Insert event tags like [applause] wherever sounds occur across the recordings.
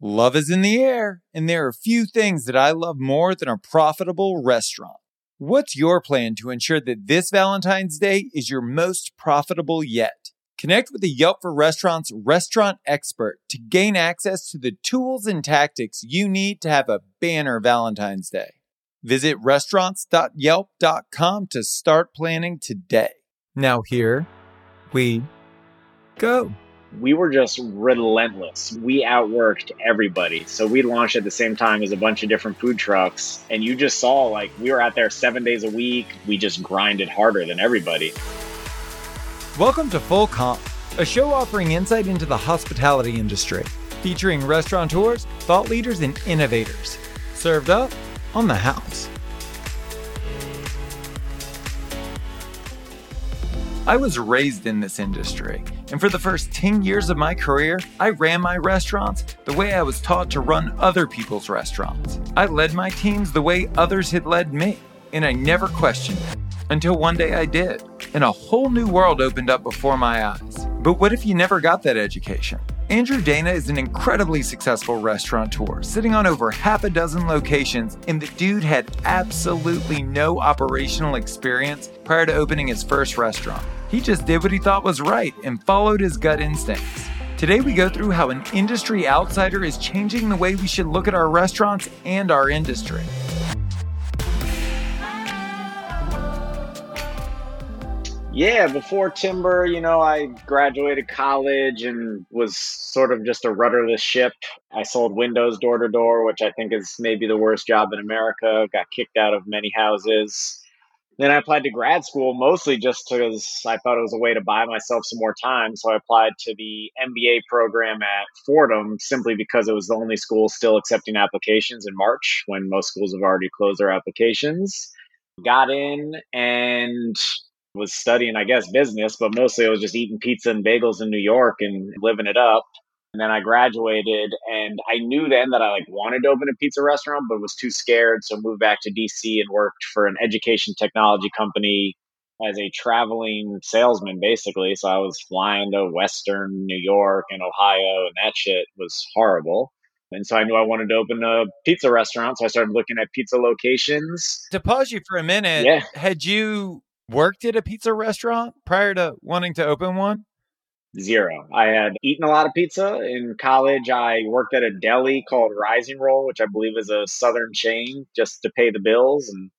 Love is in the air, and there are few things that I love more than a profitable restaurant. What's your plan to ensure that this Valentine's Day is your most profitable yet? Connect with the Yelp for Restaurants restaurant expert to gain access to the tools and tactics you need to have a banner Valentine's Day. Visit restaurants.yelp.com to start planning today. Now, here we go. We were just relentless. We outworked everybody. So we launched at the same time as a bunch of different food trucks. And you just saw like we were out there seven days a week. We just grinded harder than everybody. Welcome to Full Comp, a show offering insight into the hospitality industry, featuring restaurateurs, thought leaders, and innovators. Served up on the house. I was raised in this industry, and for the first 10 years of my career, I ran my restaurants the way I was taught to run other people's restaurants. I led my teams the way others had led me, and I never questioned it until one day I did, and a whole new world opened up before my eyes. But what if you never got that education? Andrew Dana is an incredibly successful restaurateur, sitting on over half a dozen locations, and the dude had absolutely no operational experience prior to opening his first restaurant. He just did what he thought was right and followed his gut instincts. Today, we go through how an industry outsider is changing the way we should look at our restaurants and our industry. Yeah, before Timber, you know, I graduated college and was sort of just a rudderless ship. I sold windows door to door, which I think is maybe the worst job in America. Got kicked out of many houses. Then I applied to grad school mostly just because I thought it was a way to buy myself some more time. So I applied to the MBA program at Fordham simply because it was the only school still accepting applications in March when most schools have already closed their applications. Got in and was studying, I guess, business, but mostly I was just eating pizza and bagels in New York and living it up. And then I graduated and I knew then that I like wanted to open a pizza restaurant, but was too scared. So moved back to DC and worked for an education technology company as a traveling salesman, basically. So I was flying to Western New York and Ohio, and that shit was horrible. And so I knew I wanted to open a pizza restaurant. So I started looking at pizza locations. To pause you for a minute, Yeah. had you worked at a pizza restaurant prior to wanting to open one? Zero. I had eaten a lot of pizza in college. I worked at a deli called Rising Roll, which I believe is a southern chain, just to pay the bills. And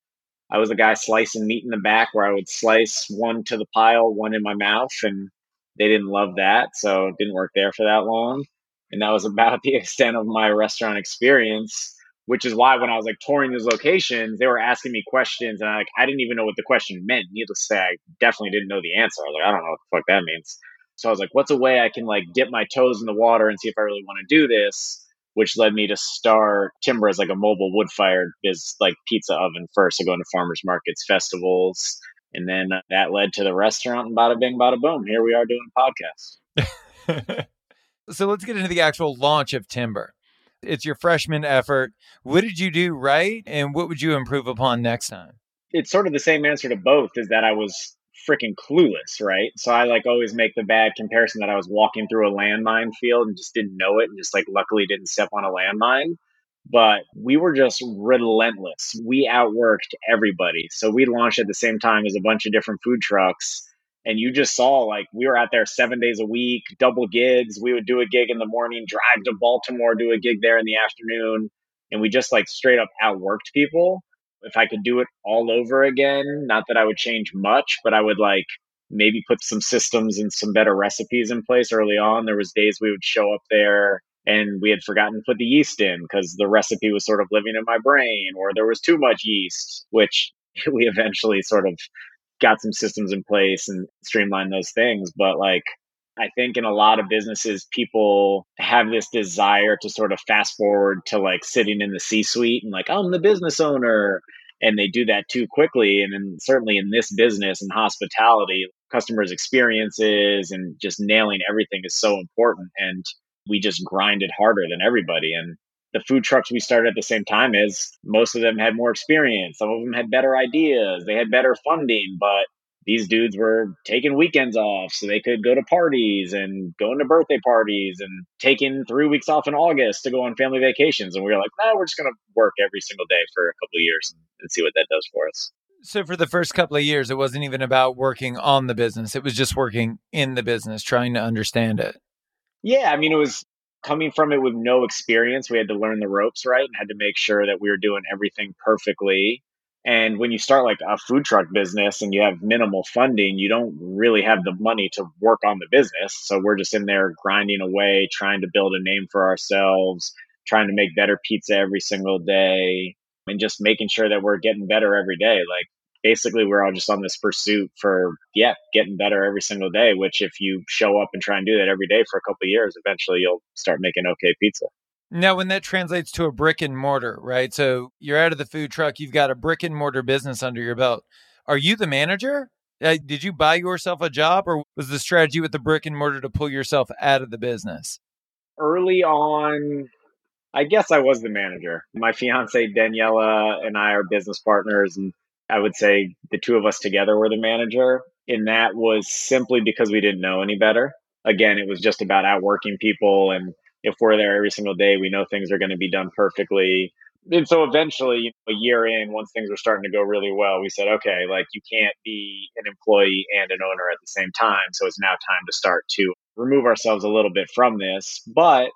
I was the guy slicing meat in the back where I would slice one to the pile, one in my mouth. And they didn't love that. So it didn't work there for that long. And that was about [laughs] the extent of my restaurant experience, which is why when I was like touring these locations, they were asking me questions. And I, like, I didn't even know what the question meant. Needless to say, I definitely didn't know the answer. I was like, I don't know what the fuck that means. So I was like, what's a way I can like dip my toes in the water and see if I really want to do this? Which led me to start Timber as like a mobile wood fired biz like pizza oven first. So going to farmers markets, festivals, and then that led to the restaurant and bada bing, bada boom. Here we are doing a podcast. [laughs] so let's get into the actual launch of Timber. It's your freshman effort. What did you do right, and what would you improve upon next time? It's sort of the same answer to both. Is that I was freaking clueless, right? So I like always make the bad comparison that I was walking through a landmine field and just didn't know it and just like luckily didn't step on a landmine. But we were just relentless. We outworked everybody. So we launched at the same time as a bunch of different food trucks. And you just saw like we were out there seven days a week, double gigs. We would do a gig in the morning, drive to Baltimore, do a gig there in the afternoon. And we just like straight up outworked people if I could do it all over again, not that I would change much, but I would like maybe put some systems and some better recipes in place early on. There was days we would show up there and we had forgotten to put the yeast in because the recipe was sort of living in my brain or there was too much yeast, which [laughs] we eventually sort of got some systems in place and streamlined those things. But like I think in a lot of businesses, people have this desire to sort of fast forward to like sitting in the C suite and like, I'm the business owner. And they do that too quickly. And then certainly in this business and hospitality, customers' experiences and just nailing everything is so important. And we just grinded harder than everybody. And the food trucks we started at the same time as most of them had more experience. Some of them had better ideas. They had better funding, but these dudes were taking weekends off so they could go to parties and going to birthday parties and taking three weeks off in August to go on family vacations. And we were like, no, we're just going to work every single day for a couple of years and see what that does for us. So for the first couple of years, it wasn't even about working on the business. It was just working in the business, trying to understand it. Yeah. I mean, it was coming from it with no experience. We had to learn the ropes, right? And had to make sure that we were doing everything perfectly. And when you start like a food truck business and you have minimal funding, you don't really have the money to work on the business. So we're just in there grinding away, trying to build a name for ourselves, trying to make better pizza every single day, and just making sure that we're getting better every day. Like basically we're all just on this pursuit for yeah getting better every single day which if you show up and try and do that every day for a couple years eventually you'll start making okay pizza now when that translates to a brick and mortar right so you're out of the food truck you've got a brick and mortar business under your belt are you the manager uh, did you buy yourself a job or was the strategy with the brick and mortar to pull yourself out of the business early on I guess I was the manager. My fiance Daniela and I are business partners, and I would say the two of us together were the manager. And that was simply because we didn't know any better. Again, it was just about outworking people. And if we're there every single day, we know things are going to be done perfectly. And so eventually, a year in, once things were starting to go really well, we said, okay, like you can't be an employee and an owner at the same time. So it's now time to start to remove ourselves a little bit from this. But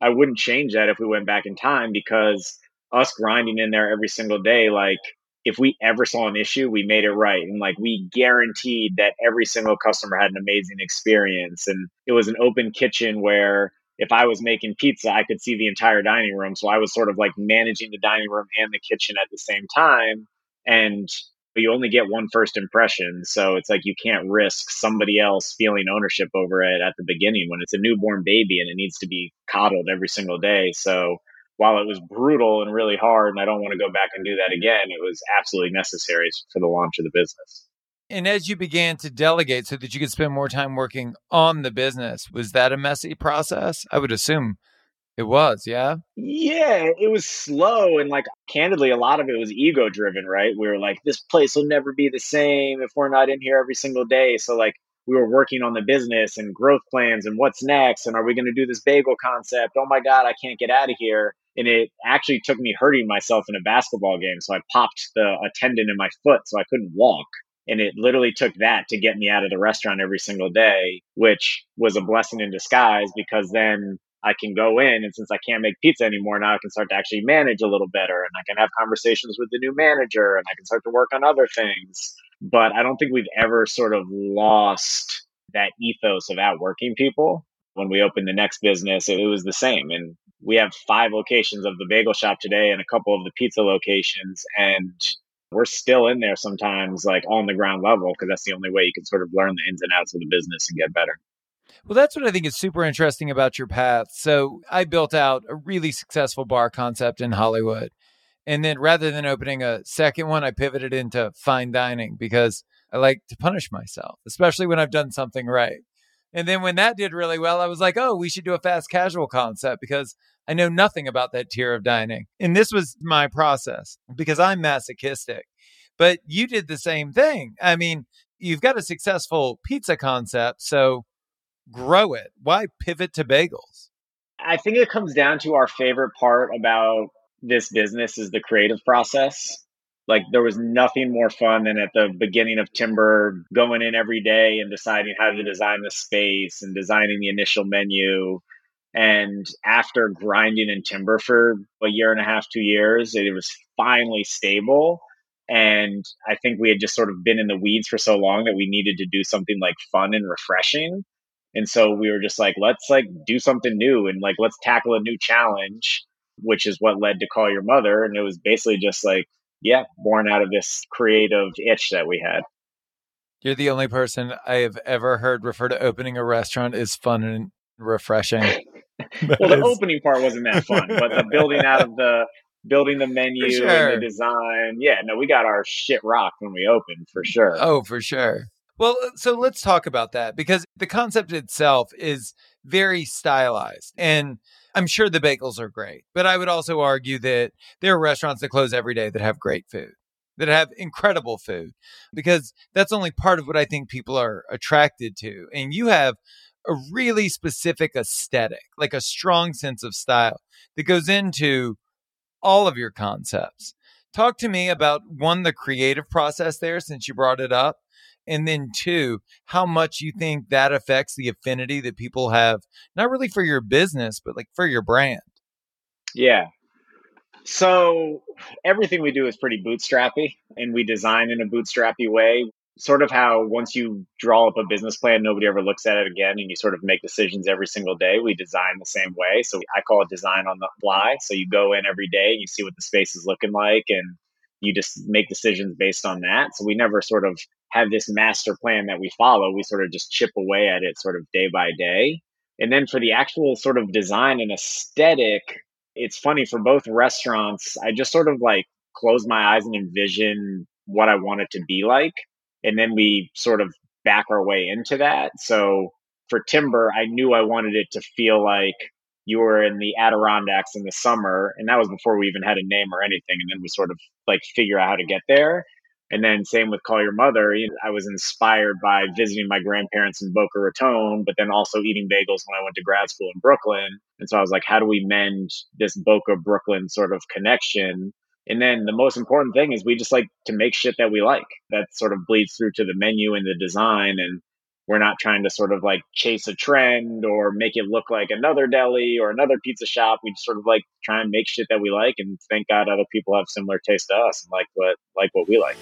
I wouldn't change that if we went back in time because us grinding in there every single day, like if we ever saw an issue, we made it right. And like we guaranteed that every single customer had an amazing experience. And it was an open kitchen where if I was making pizza, I could see the entire dining room. So I was sort of like managing the dining room and the kitchen at the same time. And you only get one first impression. So it's like you can't risk somebody else feeling ownership over it at the beginning when it's a newborn baby and it needs to be coddled every single day. So while it was brutal and really hard, and I don't want to go back and do that again, it was absolutely necessary for the launch of the business. And as you began to delegate so that you could spend more time working on the business, was that a messy process? I would assume it was, yeah. Yeah, it was slow and like candidly a lot of it was ego driven, right? We were like this place will never be the same if we're not in here every single day. So like we were working on the business and growth plans and what's next and are we going to do this bagel concept? Oh my god, I can't get out of here and it actually took me hurting myself in a basketball game. So I popped the a tendon in my foot, so I couldn't walk. And it literally took that to get me out of the restaurant every single day, which was a blessing in disguise because then I can go in and since I can't make pizza anymore, now I can start to actually manage a little better and I can have conversations with the new manager and I can start to work on other things. But I don't think we've ever sort of lost that ethos of outworking people. When we opened the next business, it was the same. And we have five locations of the bagel shop today and a couple of the pizza locations and we're still in there sometimes like on the ground level because that's the only way you can sort of learn the ins and outs of the business and get better. Well that's what i think is super interesting about your path. So i built out a really successful bar concept in hollywood and then rather than opening a second one i pivoted into fine dining because i like to punish myself especially when i've done something right and then when that did really well, I was like, oh, we should do a fast casual concept because I know nothing about that tier of dining. And this was my process because I'm masochistic. But you did the same thing. I mean, you've got a successful pizza concept, so grow it. Why pivot to bagels? I think it comes down to our favorite part about this business is the creative process. Like there was nothing more fun than at the beginning of Timber going in every day and deciding how to design the space and designing the initial menu. And after grinding in Timber for a year and a half, two years, it was finally stable. And I think we had just sort of been in the weeds for so long that we needed to do something like fun and refreshing. And so we were just like, let's like do something new and like let's tackle a new challenge, which is what led to Call Your Mother. And it was basically just like, yeah, born out of this creative itch that we had. You're the only person I have ever heard refer to opening a restaurant as fun and refreshing. [laughs] well, the is... opening part wasn't that fun, but the building out of the building the menu sure. and the design. Yeah, no, we got our shit rocked when we opened for sure. Oh, for sure. Well, uh, so let's talk about that because the concept itself is very stylized. And I'm sure the bagels are great, but I would also argue that there are restaurants that close every day that have great food. that have incredible food because that's only part of what I think people are attracted to. And you have a really specific aesthetic, like a strong sense of style that goes into all of your concepts. Talk to me about one, the creative process there, since you brought it up. And then two, how much you think that affects the affinity that people have, not really for your business, but like for your brand. Yeah. So everything we do is pretty bootstrappy and we design in a bootstrappy way sort of how once you draw up a business plan, nobody ever looks at it again, and you sort of make decisions every single day. We design the same way. So I call it design on the fly. So you go in every day and you see what the space is looking like, and you just make decisions based on that. So we never sort of have this master plan that we follow. We sort of just chip away at it sort of day by day. And then for the actual sort of design and aesthetic, it's funny for both restaurants. I just sort of like close my eyes and envision what I want it to be like and then we sort of back our way into that. So for timber, I knew I wanted it to feel like you were in the Adirondacks in the summer, and that was before we even had a name or anything. And then we sort of like figure out how to get there. And then same with Call Your Mother. You know, I was inspired by visiting my grandparents in Boca Raton, but then also eating bagels when I went to grad school in Brooklyn. And so I was like, how do we mend this Boca Brooklyn sort of connection? And then the most important thing is we just like to make shit that we like. That sort of bleeds through to the menu and the design. And we're not trying to sort of like chase a trend or make it look like another deli or another pizza shop. We just sort of like try and make shit that we like and thank God other people have similar taste to us and like what like what we like.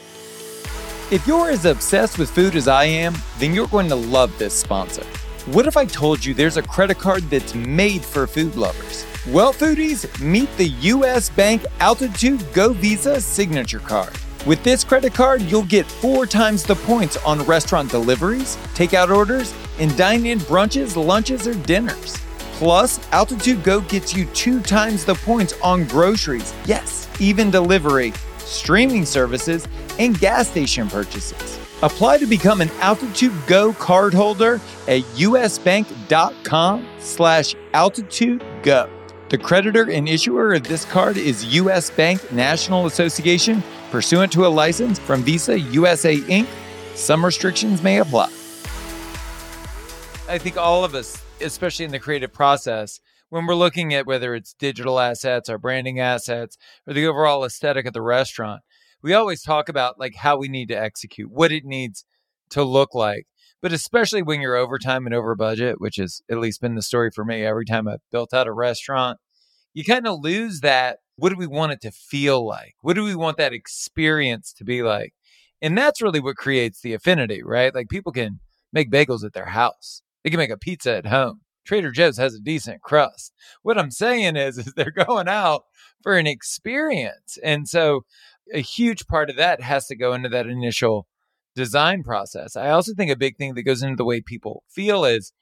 If you're as obsessed with food as I am, then you're going to love this sponsor. What if I told you there's a credit card that's made for food lovers? Well, foodies, meet the US Bank Altitude Go Visa Signature Card. With this credit card, you'll get four times the points on restaurant deliveries, takeout orders, and dine in brunches, lunches, or dinners. Plus, Altitude Go gets you two times the points on groceries, yes, even delivery, streaming services, and gas station purchases. Apply to become an Altitude Go cardholder at usbank.com slash altitude go. The creditor and issuer of this card is U.S. Bank National Association, pursuant to a license from Visa USA Inc. Some restrictions may apply. I think all of us, especially in the creative process, when we're looking at whether it's digital assets or branding assets or the overall aesthetic of the restaurant, we always talk about like how we need to execute, what it needs to look like. But especially when you're over time and over budget, which has at least been the story for me every time I've built out a restaurant, you kind of lose that. What do we want it to feel like? What do we want that experience to be like? And that's really what creates the affinity, right? Like people can make bagels at their house. They can make a pizza at home. Trader Joe's has a decent crust. What I'm saying is, [laughs] is they're going out for an experience. And so a huge part of that has to go into that initial design process. I also think a big thing that goes into the way people feel is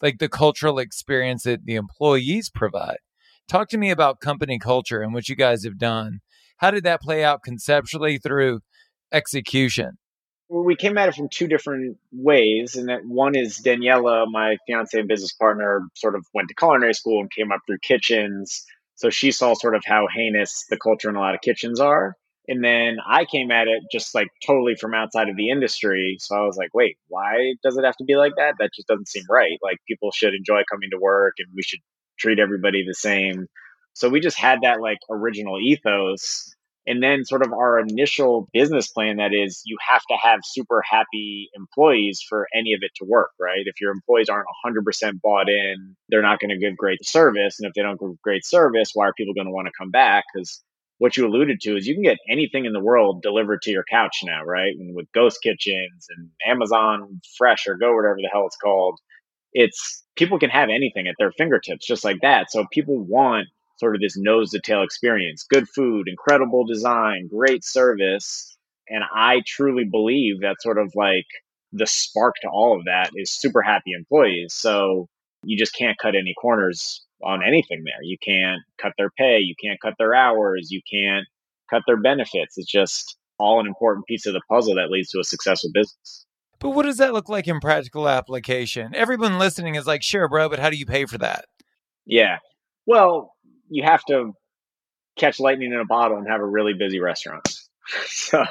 like the cultural experience that the employees provide. Talk to me about company culture and what you guys have done. How did that play out conceptually through execution? Well, we came at it from two different ways, and that one is Daniela, my fiance and business partner, sort of went to culinary school and came up through kitchens. So she saw sort of how heinous the culture in a lot of kitchens are. And then I came at it just like totally from outside of the industry. So I was like, wait, why does it have to be like that? That just doesn't seem right. Like people should enjoy coming to work and we should treat everybody the same. So we just had that like original ethos. And then, sort of, our initial business plan that is, you have to have super happy employees for any of it to work, right? If your employees aren't 100% bought in, they're not going to give great service. And if they don't give great service, why are people going to want to come back? Because what you alluded to is you can get anything in the world delivered to your couch now, right? And with ghost kitchens and Amazon Fresh or Go, whatever the hell it's called, it's people can have anything at their fingertips just like that. So people want sort of this nose to tail experience, good food, incredible design, great service. And I truly believe that sort of like the spark to all of that is super happy employees. So you just can't cut any corners on anything there. You can't cut their pay, you can't cut their hours, you can't cut their benefits. It's just all an important piece of the puzzle that leads to a successful business. But what does that look like in practical application? Everyone listening is like, sure, bro, but how do you pay for that? Yeah. Well, you have to catch lightning in a bottle and have a really busy restaurant. [laughs] So,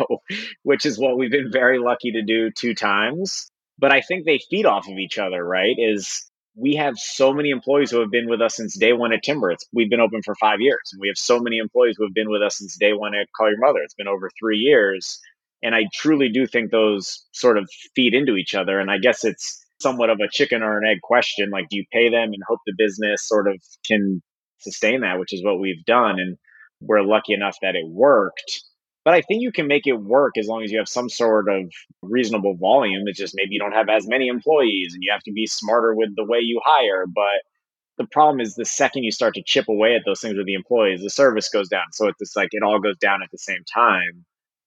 which is what we've been very lucky to do two times. But I think they feed off of each other, right? Is we have so many employees who have been with us since day one at Timber. It's, we've been open for five years, and we have so many employees who have been with us since day one at Call Your Mother. It's been over three years, and I truly do think those sort of feed into each other. And I guess it's somewhat of a chicken or an egg question. Like, do you pay them and hope the business sort of can sustain that, which is what we've done, and we're lucky enough that it worked. But I think you can make it work as long as you have some sort of reasonable volume. It's just maybe you don't have as many employees and you have to be smarter with the way you hire. But the problem is the second you start to chip away at those things with the employees, the service goes down. So it's just like it all goes down at the same time.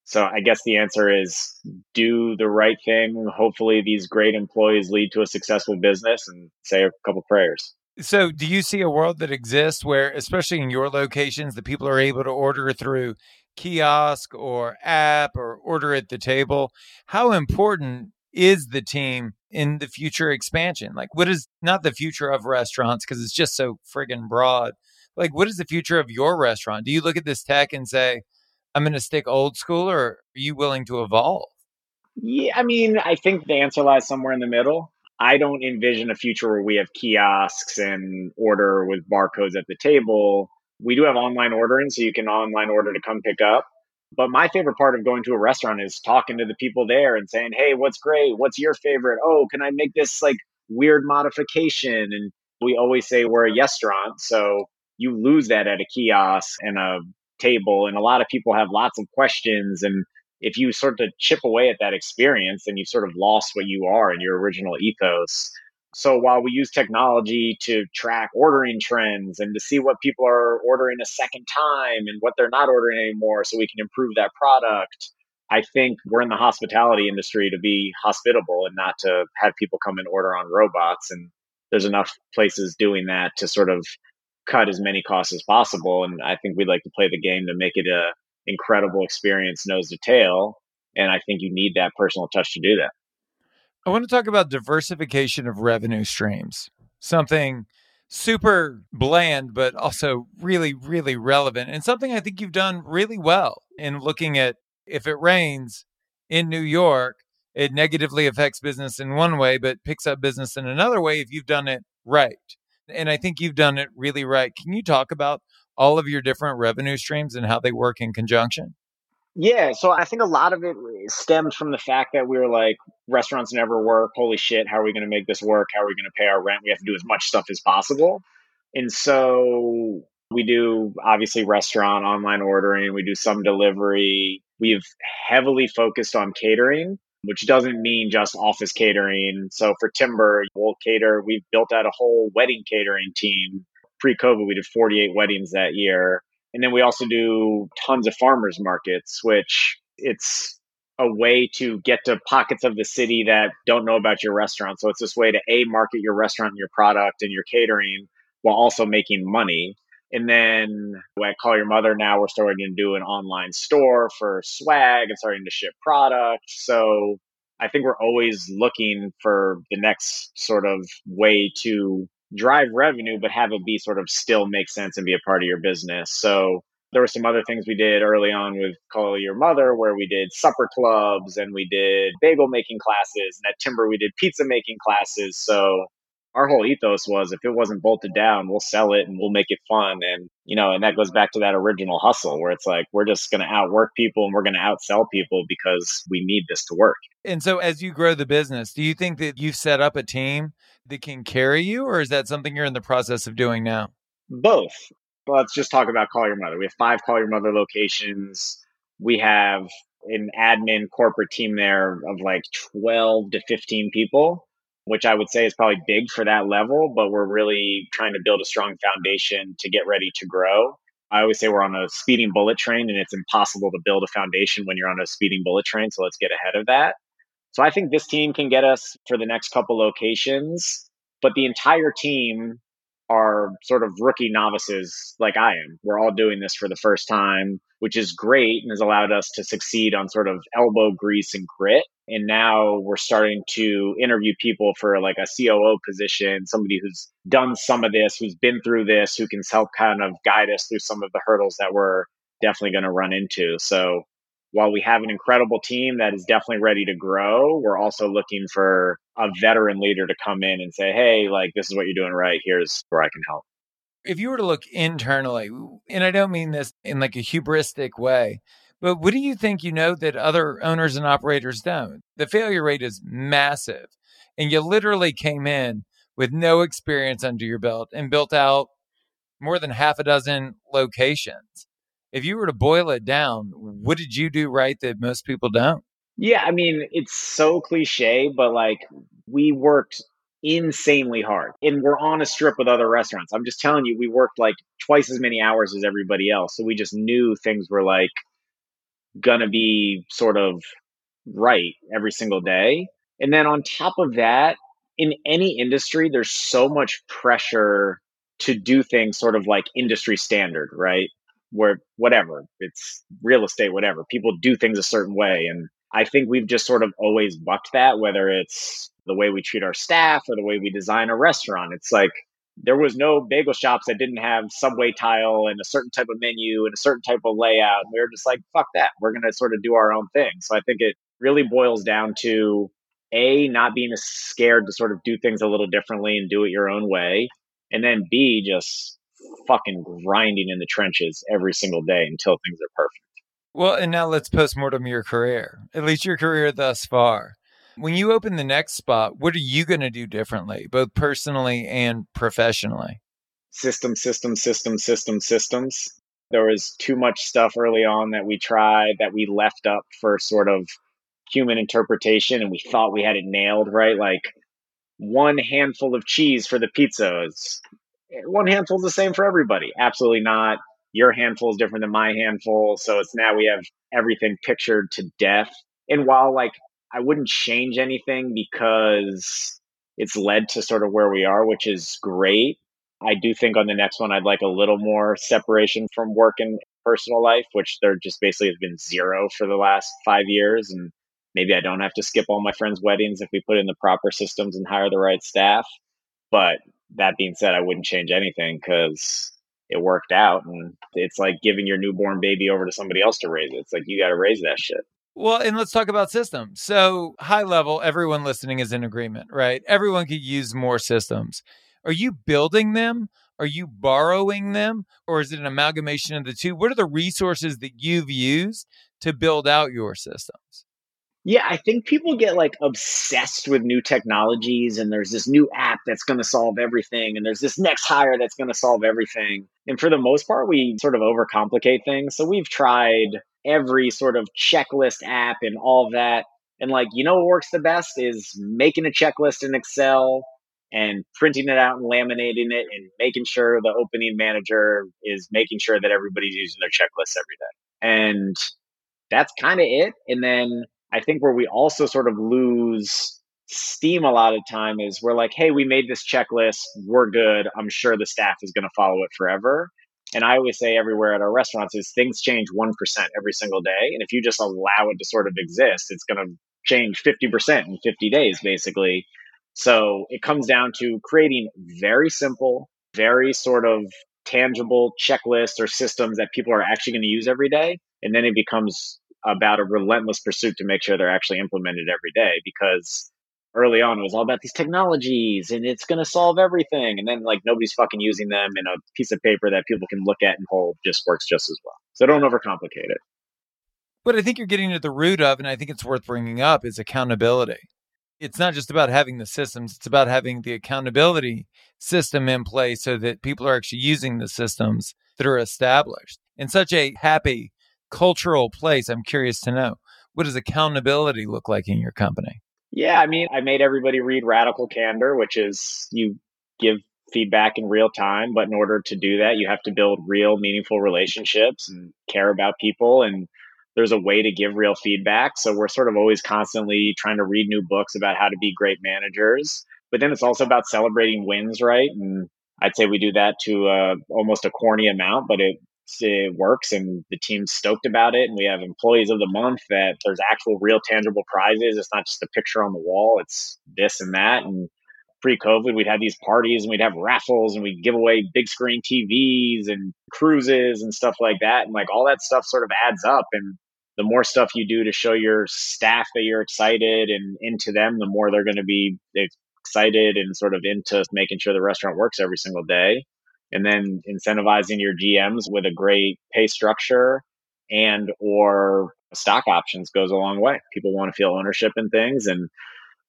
So I guess the answer is do the right thing. Hopefully these great employees lead to a successful business and say a couple prayers. So, do you see a world that exists where, especially in your locations, the people are able to order through kiosk or app or order at the table? How important is the team in the future expansion? Like, what is not the future of restaurants because it's just so friggin' broad? Like, what is the future of your restaurant? Do you look at this tech and say, I'm going to stick old school, or are you willing to evolve? Yeah, I mean, I think the answer lies somewhere in the middle. I don't envision a future where we have kiosks and order with barcodes at the table. We do have online ordering, so you can online order to come pick up. But my favorite part of going to a restaurant is talking to the people there and saying, "Hey, what's great? What's your favorite? Oh, can I make this like weird modification?" And we always say we're a restaurant, so you lose that at a kiosk and a table. And a lot of people have lots of questions and if you sort of chip away at that experience, then you've sort of lost what you are in your original ethos. So while we use technology to track ordering trends and to see what people are ordering a second time and what they're not ordering anymore so we can improve that product, I think we're in the hospitality industry to be hospitable and not to have people come and order on robots. And there's enough places doing that to sort of cut as many costs as possible. And I think we'd like to play the game to make it a incredible experience nose to tail. And I think you need that personal touch to do that. I want to talk about diversification of revenue streams, something super bland, but also really, really relevant, and something I think you've done really well in looking at if it rains in New York, it negatively affects business in one way, but picks up business in another way if you've done it right. And I think you've done it really right. Can you talk about all of your different revenue streams and how they work in conjunction? Yeah, so I think a lot of it stems from the fact that we were like, restaurants never work. Holy shit, how are we going to make this work? How are we going to pay our rent? We have to do as much stuff as possible. And so we do obviously restaurant, online ordering, we do some delivery. We've heavily focused on catering, which doesn't mean just office catering. So for Timber, we'll cater, we've built out a whole wedding catering team pre COVID, we did 48 weddings that year. And then we also do tons of farmers markets, which it's a way to get to pockets of the city that don't know about your restaurant. So it's this way to A, market your restaurant and your product and your catering while also making money. And then at Call Your Mother now, we're starting to do an online store for swag and starting to ship products. So I think we're always looking for the next sort of way to drive revenue, but have it be sort of still make sense and be a part of your business. So there were some other things we did early on with Call Your Mother, where we did supper clubs and we did bagel making classes. And at Timber, we did pizza making classes. So our whole ethos was if it wasn't bolted down, we'll sell it and we'll make it fun. And, you know, and that goes back to that original hustle where it's like, we're just going to outwork people and we're going to outsell people because we need this to work. And so as you grow the business, do you think that you've set up a team that can carry you, or is that something you're in the process of doing now? Both. Let's just talk about Call Your Mother. We have five Call Your Mother locations. We have an admin corporate team there of like 12 to 15 people which I would say is probably big for that level, but we're really trying to build a strong foundation to get ready to grow. I always say we're on a speeding bullet train and it's impossible to build a foundation when you're on a speeding bullet train. So let's get ahead of that. So I think this team can get us for the next couple locations, but the entire team are sort of rookie novices like I am. We're all doing this for the first time, which is great and has allowed us to succeed on sort of elbow grease and grit. And now we're starting to interview people for like a COO position, somebody who's done some of this, who's been through this, who can help kind of guide us through some of the hurdles that we're definitely going to run into. So while we have an incredible team that is definitely ready to grow, we're also looking for a veteran leader to come in and say, hey, like, this is what you're doing right. Here's where I can help. If you were to look internally, and I don't mean this in like a hubristic way, but what do you think you know that other owners and operators don't? The failure rate is massive. And you literally came in with no experience under your belt and built out more than half a dozen locations if you were to boil it down, what did you do right that most people don't? Yeah, I mean, it's so cliche, but like we worked insanely hard and we're on a strip with other restaurants. I'm just telling you, we worked like twice as many hours as everybody else. So we just knew things were like gonna be sort of right every single day. And then on top of that, in any industry, there's so much pressure to do things sort of like industry standard, right? where whatever it's real estate, whatever people do things a certain way. And I think we've just sort of always bucked that, whether it's the way we treat our staff or the way we design a restaurant. It's like there was no bagel shops that didn't have subway tile and a certain type of menu and a certain type of layout. And We were just like, fuck that. We're going to sort of do our own thing. So I think it really boils down to A, not being scared to sort of do things a little differently and do it your own way. And then B, just fucking grinding in the trenches every single day until things are perfect. Well, and now let's postmortem your career, at least your career thus far. When you open the next spot, what are you going to do differently, both personally and professionally? System, system, system, system, systems. There was too much stuff early on that we tried that we left up for sort of human interpretation and we thought we had it nailed, right? Like one handful of cheese for the pizzas one handful is the same for everybody. Absolutely not. Your handful is different than my handful. So it's now we have everything pictured to death. And while like I wouldn't change anything because it's led to sort of where we are, which is great. I do think on the next one, I'd like a little more separation from work and personal life, which there just basically has been zero for the last five years. And maybe I don't have to skip all my friends' weddings if we put in the proper systems and hire the right staff. But that being said, I wouldn't change anything because it worked out. And it's like giving your newborn baby over to somebody else to raise it. It's like you got to raise that shit. Well, and let's talk about systems. So, high level, everyone listening is in agreement, right? Everyone could use more systems. Are you building them? Are you borrowing them? Or is it an amalgamation of the two? What are the resources that you've used to build out your systems? Yeah, I think people get like obsessed with new technologies and there's this new app that's going to solve everything and there's this next hire that's going to solve everything. And for the most part, we sort of overcomplicate things. So we've tried every sort of checklist app and all that. And like, you know what works the best is making a checklist in Excel and printing it out and laminating it and making sure the opening manager is making sure that everybody's using their checklists every day. And that's kind of it. And then I think where we also sort of lose steam a lot of time is we're like, hey, we made this checklist, we're good. I'm sure the staff is going to follow it forever. And I always say everywhere at our restaurants is things change 1% every single day. And if you just allow it to sort of exist, it's going to change 50% in 50 days, basically. So it comes down to creating very simple, very sort of tangible checklists or systems that people are actually going to use every day. And then it becomes about a relentless pursuit to make sure they're actually implemented every day because early on it was all about these technologies and it's going to solve everything. And then like nobody's fucking using them and a piece of paper that people can look at and hold just works just as well. So don't overcomplicate it. But i think you're getting to the root of and i think it's worth bringing up is accountability. It's not just about having the systems it's about having the accountability system in place so that people are actually using the systems that are established. In such a happy cultural place, I'm curious to know what does accountability look like in your company? Yeah, I mean, I made everybody read Radical Candor, which is you give feedback in real time, but in order to do that, you have to build real, meaningful relationships and care about people. And there's a way to give real feedback. So we're sort of always constantly trying to read new books about how to be great managers. But then it's also about celebrating wins, right? And I'd say we do that to uh, almost a corny amount, but it it works and the team's stoked about it and we have employees of the month that there's actual real tangible prizes it's not just a picture on the wall it's this and that and pre-covid we'd have these parties and we'd have raffles and we'd give away big screen tvs and cruises and stuff like that and like all that stuff sort of adds up and the more stuff you do to show your staff that you're excited and into them, the more they're going to be excited and sort of into making sure the restaurant works every single day. And then incentivizing your GMs with a great pay structure and or stock options goes a long way. People want to feel ownership in things and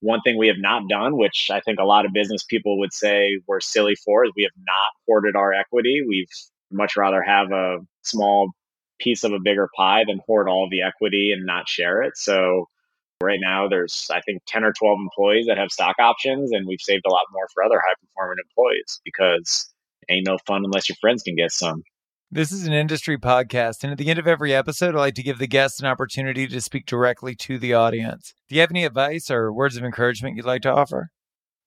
one thing we have not done, which I think a lot of business people would say we're silly for, is we have not hoarded our equity. We've much rather have a small piece of a bigger pie than hoard all the equity and not share it. So right now there's I think 10 or 12 employees that have stock options and we've saved a lot more for other high performing employees because ain't no fun unless your friends can get some. This is an industry podcast, and at the end of every episode, I like to give the guests an opportunity to speak directly to the audience. Do you have any advice or words of encouragement you'd like to offer?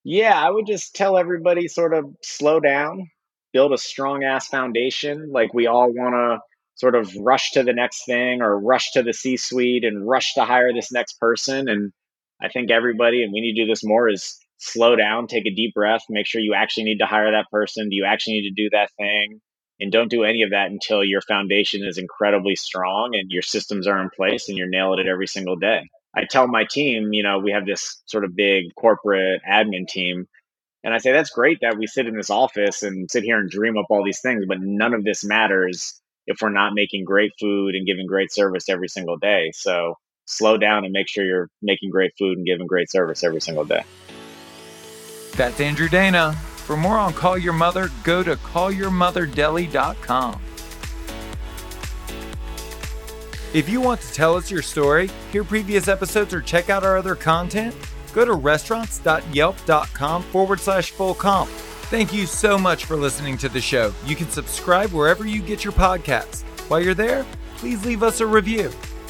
Yeah, I would just tell everybody sort of slow down, build a strong ass foundation. Like we all want to sort of rush to the next thing or rush to the C suite and rush to hire this next person. And I think everybody, and we need to do this more, is slow down, take a deep breath, make sure you actually need to hire that person. Do you actually need to do that thing? and don't do any of that until your foundation is incredibly strong and your systems are in place and you're nailing it every single day. I tell my team, you know, we have this sort of big corporate admin team. And I say, that's great that we sit in this office and sit here and dream up all these things, but none of this matters if we're not making great food and giving great service every single day. So slow down and make sure you're making great food and giving great service every single day. That's Andrew Dana. For more on Call Your Mother, go to callyourmotherdeli.com. If you want to tell us your story, hear previous episodes, or check out our other content, go to restaurants.yelp.com forward slash full comp. Thank you so much for listening to the show. You can subscribe wherever you get your podcasts. While you're there, please leave us a review.